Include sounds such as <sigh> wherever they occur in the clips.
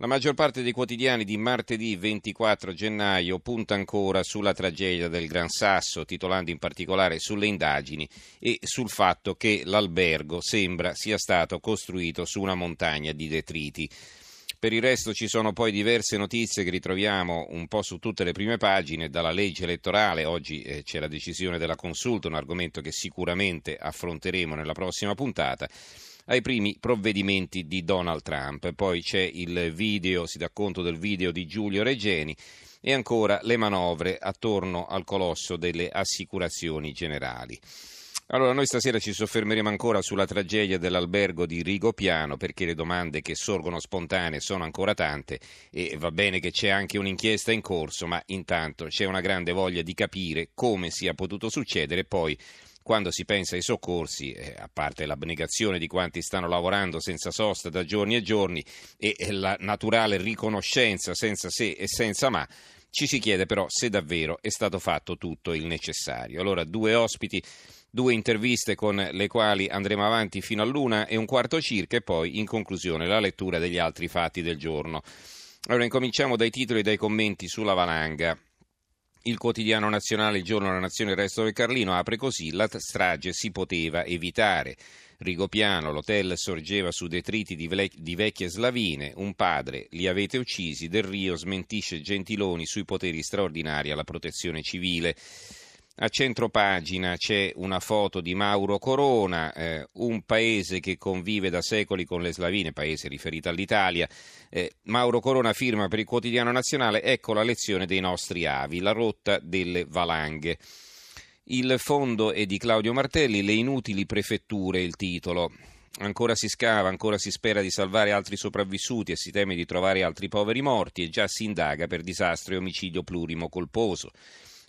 La maggior parte dei quotidiani di martedì 24 gennaio punta ancora sulla tragedia del Gran Sasso, titolando in particolare sulle indagini e sul fatto che l'albergo sembra sia stato costruito su una montagna di detriti. Per il resto ci sono poi diverse notizie che ritroviamo un po' su tutte le prime pagine, dalla legge elettorale, oggi eh, c'è la decisione della consulta, un argomento che sicuramente affronteremo nella prossima puntata ai primi provvedimenti di Donald Trump. Poi c'è il video, si dà conto del video di Giulio Regeni e ancora le manovre attorno al colosso delle assicurazioni generali. Allora, noi stasera ci soffermeremo ancora sulla tragedia dell'albergo di Rigopiano perché le domande che sorgono spontanee sono ancora tante e va bene che c'è anche un'inchiesta in corso, ma intanto c'è una grande voglia di capire come sia potuto succedere e poi quando si pensa ai soccorsi, eh, a parte l'abnegazione di quanti stanno lavorando senza sosta da giorni e giorni e, e la naturale riconoscenza senza se e senza ma, ci si chiede però se davvero è stato fatto tutto il necessario. Allora, due ospiti, due interviste con le quali andremo avanti fino all'una e un quarto circa e poi, in conclusione, la lettura degli altri fatti del giorno. Allora, incominciamo dai titoli e dai commenti sulla valanga. Il quotidiano nazionale Il giorno della nazione il resto del Carlino apre così la strage si poteva evitare. Rigopiano, l'hotel sorgeva su detriti di, vle- di, vecchie slavine, un padre, li avete uccisi, Del Rio smentisce Gentiloni sui poteri straordinari alla protezione civile. A centro pagina c'è una foto di Mauro Corona, eh, un paese che convive da secoli con le slavine, paese riferito all'Italia. Eh, Mauro Corona firma per il quotidiano nazionale, ecco la lezione dei nostri avi, la rotta delle valanghe. Il fondo è di Claudio Martelli, le inutili prefetture, il titolo. Ancora si scava, ancora si spera di salvare altri sopravvissuti e si teme di trovare altri poveri morti e già si indaga per disastro e omicidio plurimo colposo.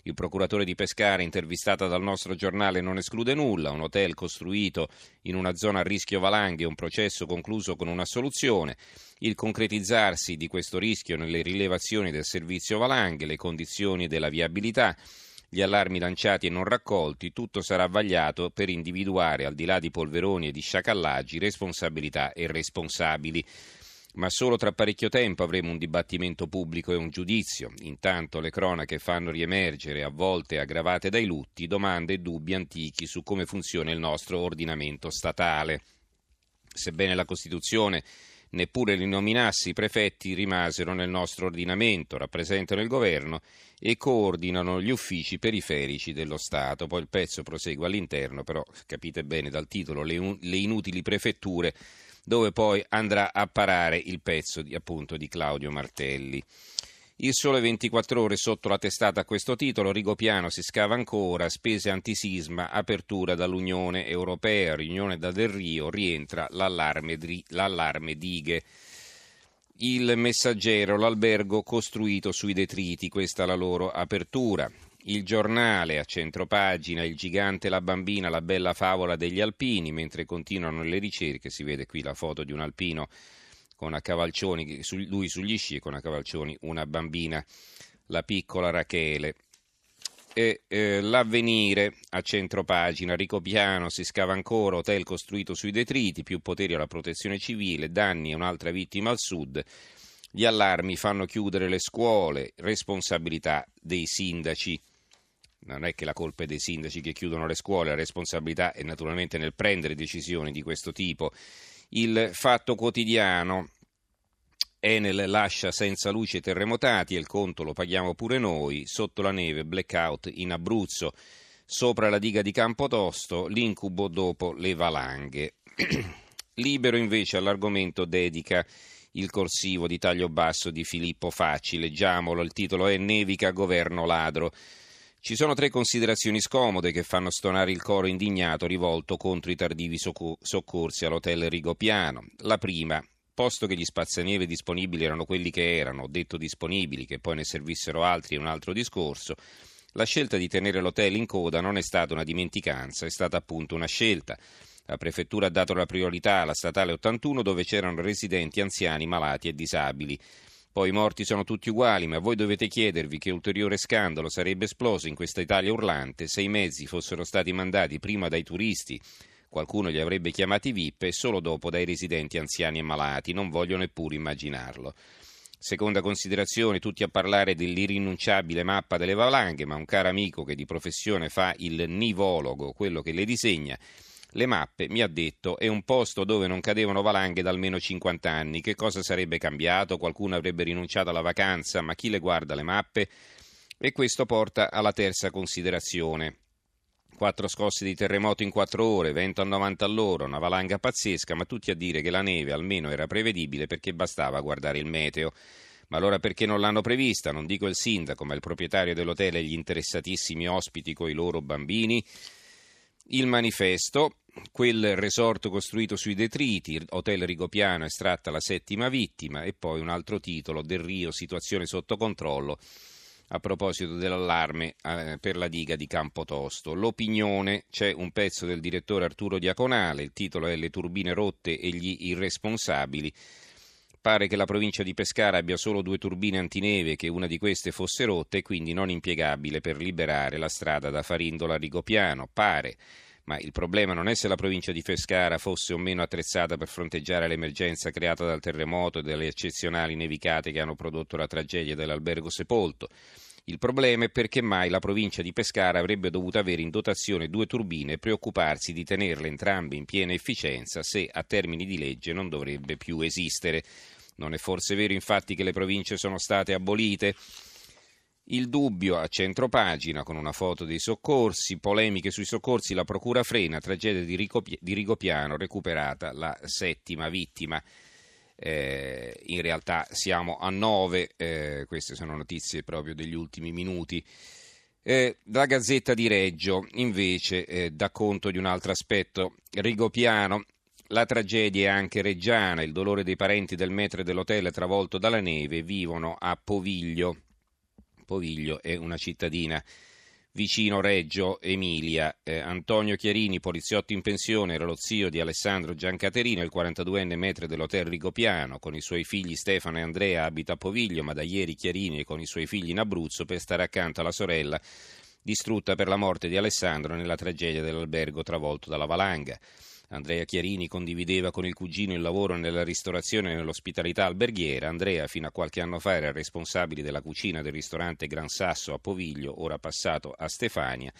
Il procuratore di Pescara, intervistata dal nostro giornale, non esclude nulla. Un hotel costruito in una zona a rischio valanghe, un processo concluso con una soluzione. Il concretizzarsi di questo rischio nelle rilevazioni del servizio valanghe, le condizioni della viabilità gli allarmi lanciati e non raccolti, tutto sarà vagliato per individuare, al di là di polveroni e di sciacallaggi, responsabilità e responsabili ma solo tra parecchio tempo avremo un dibattimento pubblico e un giudizio. Intanto le cronache fanno riemergere, a volte aggravate dai lutti, domande e dubbi antichi su come funziona il nostro ordinamento statale. Sebbene la Costituzione neppure li nominassi, i prefetti rimasero nel nostro ordinamento, rappresentano il governo e coordinano gli uffici periferici dello Stato. Poi il pezzo prosegue all'interno, però capite bene dal titolo le, le inutili prefetture dove poi andrà a parare il pezzo di, appunto di Claudio Martelli. Il sole 24 ore sotto la testata a questo titolo, Rigopiano si scava ancora, spese antisisma, apertura dall'Unione Europea, riunione da Del Rio, rientra l'allarme, l'allarme dighe. Il messaggero, l'albergo costruito sui detriti, questa è la loro apertura. Il giornale a centropagina, il gigante la bambina, la bella favola degli alpini, mentre continuano le ricerche, si vede qui la foto di un alpino con a cavalcioni, lui sugli sci e con a cavalcioni una bambina, la piccola Rachele. E, eh, l'avvenire a centropagina, Ricopiano si scava ancora, hotel costruito sui detriti, più poteri alla protezione civile, danni e un'altra vittima al sud. Gli allarmi fanno chiudere le scuole, responsabilità dei sindaci non è che la colpa è dei sindaci che chiudono le scuole, la responsabilità è naturalmente nel prendere decisioni di questo tipo. Il fatto quotidiano Enel lascia senza luce terremotati e il conto lo paghiamo pure noi, sotto la neve, blackout in Abruzzo, sopra la diga di Campotosto, l'incubo dopo le valanghe. <clears throat> Libero invece all'argomento dedica il corsivo di taglio basso di Filippo Facci, leggiamolo, il titolo è Nevica governo ladro. Ci sono tre considerazioni scomode che fanno stonare il coro indignato rivolto contro i tardivi soccorsi all'hotel Rigopiano. La prima, posto che gli spazzanieve disponibili erano quelli che erano, detto disponibili, che poi ne servissero altri è un altro discorso, la scelta di tenere l'hotel in coda non è stata una dimenticanza, è stata appunto una scelta. La prefettura ha dato la priorità alla statale 81 dove c'erano residenti anziani, malati e disabili. Poi i morti sono tutti uguali, ma voi dovete chiedervi che ulteriore scandalo sarebbe esploso in questa Italia urlante se i mezzi fossero stati mandati prima dai turisti, qualcuno li avrebbe chiamati VIP e solo dopo dai residenti anziani e malati, non voglio neppure immaginarlo. Seconda considerazione, tutti a parlare dell'irrinunciabile mappa delle valanghe, ma un caro amico che di professione fa il nivologo, quello che le disegna, le mappe, mi ha detto, è un posto dove non cadevano valanghe da almeno 50 anni. Che cosa sarebbe cambiato? Qualcuno avrebbe rinunciato alla vacanza, ma chi le guarda le mappe? E questo porta alla terza considerazione. Quattro scosse di terremoto in quattro ore, vento a 90 all'ora, una valanga pazzesca, ma tutti a dire che la neve almeno era prevedibile perché bastava guardare il meteo. Ma allora perché non l'hanno prevista? Non dico il sindaco, ma il proprietario dell'hotel e gli interessatissimi ospiti coi loro bambini? Il manifesto, quel resort costruito sui detriti, Hotel Rigopiano estratta la settima vittima e poi un altro titolo, Del Rio, situazione sotto controllo a proposito dell'allarme eh, per la diga di Campotosto. L'opinione, c'è un pezzo del direttore Arturo Diaconale, il titolo è Le turbine rotte e gli irresponsabili. Pare che la provincia di Pescara abbia solo due turbine antineve, che una di queste fosse rotta e quindi non impiegabile per liberare la strada da Farindola a Rigopiano. Pare. Ma il problema non è se la provincia di Pescara fosse o meno attrezzata per fronteggiare l'emergenza creata dal terremoto e dalle eccezionali nevicate che hanno prodotto la tragedia dell'albergo sepolto. Il problema è perché mai la provincia di Pescara avrebbe dovuto avere in dotazione due turbine e preoccuparsi di tenerle entrambe in piena efficienza se a termini di legge non dovrebbe più esistere. Non è forse vero infatti che le province sono state abolite? Il dubbio a centro pagina con una foto dei soccorsi, polemiche sui soccorsi, la procura frena, tragedia di, Ricopi- di Rigopiano, recuperata la settima vittima. Eh, in realtà siamo a nove, eh, queste sono notizie proprio degli ultimi minuti. Eh, la Gazzetta di Reggio invece eh, dà conto di un altro aspetto. Rigopiano, la tragedia è anche reggiana, il dolore dei parenti del metro e dell'hotel travolto dalla neve vivono a Poviglio. Poviglio è una cittadina vicino Reggio Emilia. Eh, Antonio Chiarini, poliziotto in pensione, era lo zio di Alessandro Giancaterino, il 42enne metro dell'hotel Rigopiano. Con i suoi figli Stefano e Andrea abita a Poviglio, ma da ieri Chiarini è con i suoi figli in Abruzzo per stare accanto alla sorella distrutta per la morte di Alessandro nella tragedia dell'albergo travolto dalla valanga. Andrea Chiarini condivideva con il cugino il lavoro nella ristorazione e nell'ospitalità alberghiera. Andrea, fino a qualche anno fa, era responsabile della cucina del ristorante Gran Sasso a Poviglio, ora passato a Stefania,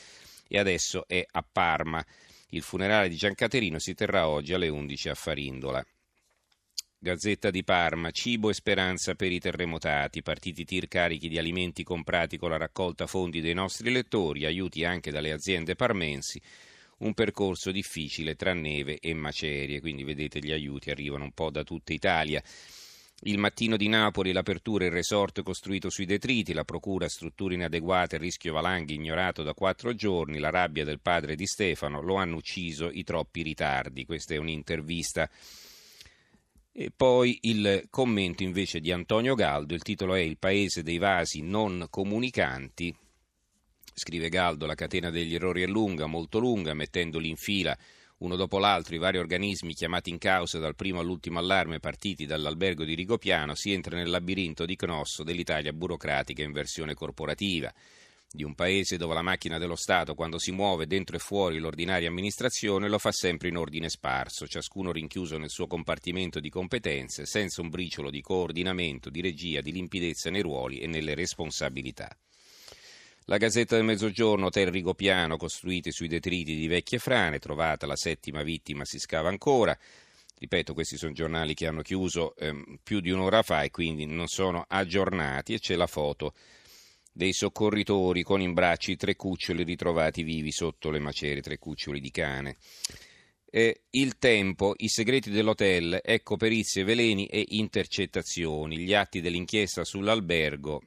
e adesso è a Parma. Il funerale di Giancaterino si terrà oggi alle 11 a Farindola. Gazzetta di Parma, cibo e speranza per i terremotati, partiti tir carichi di alimenti comprati con la raccolta fondi dei nostri lettori, aiuti anche dalle aziende parmensi un percorso difficile tra neve e macerie, quindi vedete gli aiuti arrivano un po' da tutta Italia. Il mattino di Napoli, l'apertura il resort costruito sui detriti, la procura strutture inadeguate, rischio valanghi ignorato da quattro giorni, la rabbia del padre di Stefano, lo hanno ucciso i troppi ritardi. Questa è un'intervista. E poi il commento invece di Antonio Galdo, il titolo è Il paese dei vasi non comunicanti, Scrive Galdo, la catena degli errori è lunga, molto lunga, mettendoli in fila uno dopo l'altro i vari organismi chiamati in causa dal primo all'ultimo allarme partiti dall'albergo di Rigopiano, si entra nel labirinto di Cnosso dell'Italia burocratica in versione corporativa, di un paese dove la macchina dello Stato, quando si muove dentro e fuori l'ordinaria amministrazione, lo fa sempre in ordine sparso, ciascuno rinchiuso nel suo compartimento di competenze, senza un briciolo di coordinamento, di regia, di limpidezza nei ruoli e nelle responsabilità. La Gazzetta del Mezzogiorno, hotel Rigopiano, costruiti sui detriti di vecchie frane, trovata la settima vittima, si scava ancora. Ripeto, questi sono giornali che hanno chiuso ehm, più di un'ora fa e quindi non sono aggiornati e c'è la foto dei soccorritori con in bracci tre cuccioli ritrovati vivi sotto le macerie, tre cuccioli di cane. Eh, il tempo, i segreti dell'hotel, ecco perizie, veleni e intercettazioni, gli atti dell'inchiesta sull'albergo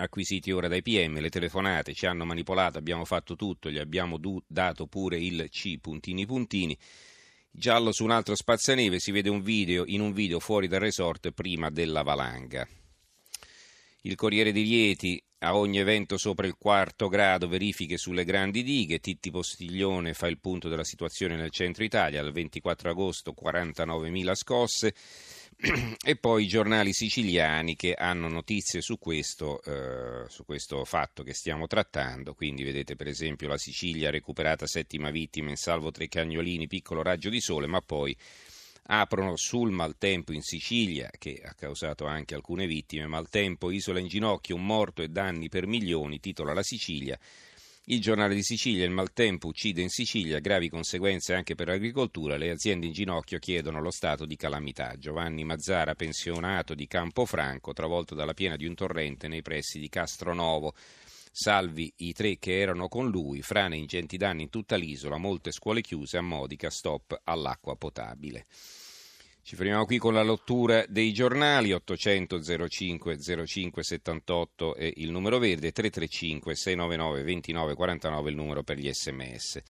acquisiti ora dai PM, le telefonate ci hanno manipolato, abbiamo fatto tutto, gli abbiamo du- dato pure il C puntini puntini. Giallo su un altro spazzaneve si vede un video in un video fuori dal resort prima della valanga. Il Corriere di Rieti a ogni evento sopra il quarto grado verifiche sulle grandi dighe. Titti Postiglione fa il punto della situazione nel centro Italia. Al 24 agosto 49.000 scosse. E poi i giornali siciliani che hanno notizie su questo, eh, su questo fatto che stiamo trattando. Quindi vedete per esempio la Sicilia recuperata settima vittima in salvo tre cagnolini, piccolo raggio di sole, ma poi aprono sul maltempo in Sicilia, che ha causato anche alcune vittime. Maltempo, isola in ginocchio, un morto e danni per milioni, titola la Sicilia. Il giornale di Sicilia, il maltempo uccide in Sicilia, gravi conseguenze anche per l'agricoltura, le aziende in ginocchio chiedono lo stato di calamità. Giovanni Mazzara, pensionato di Campofranco, travolto dalla piena di un torrente nei pressi di Castronovo. Salvi i tre che erano con lui, frane ingenti danni in tutta l'isola, molte scuole chiuse, a Modica stop all'acqua potabile. Ci fermiamo qui con la lettura dei giornali 800 05 05 78 è il numero verde 335 699 29 49 il numero per gli sms.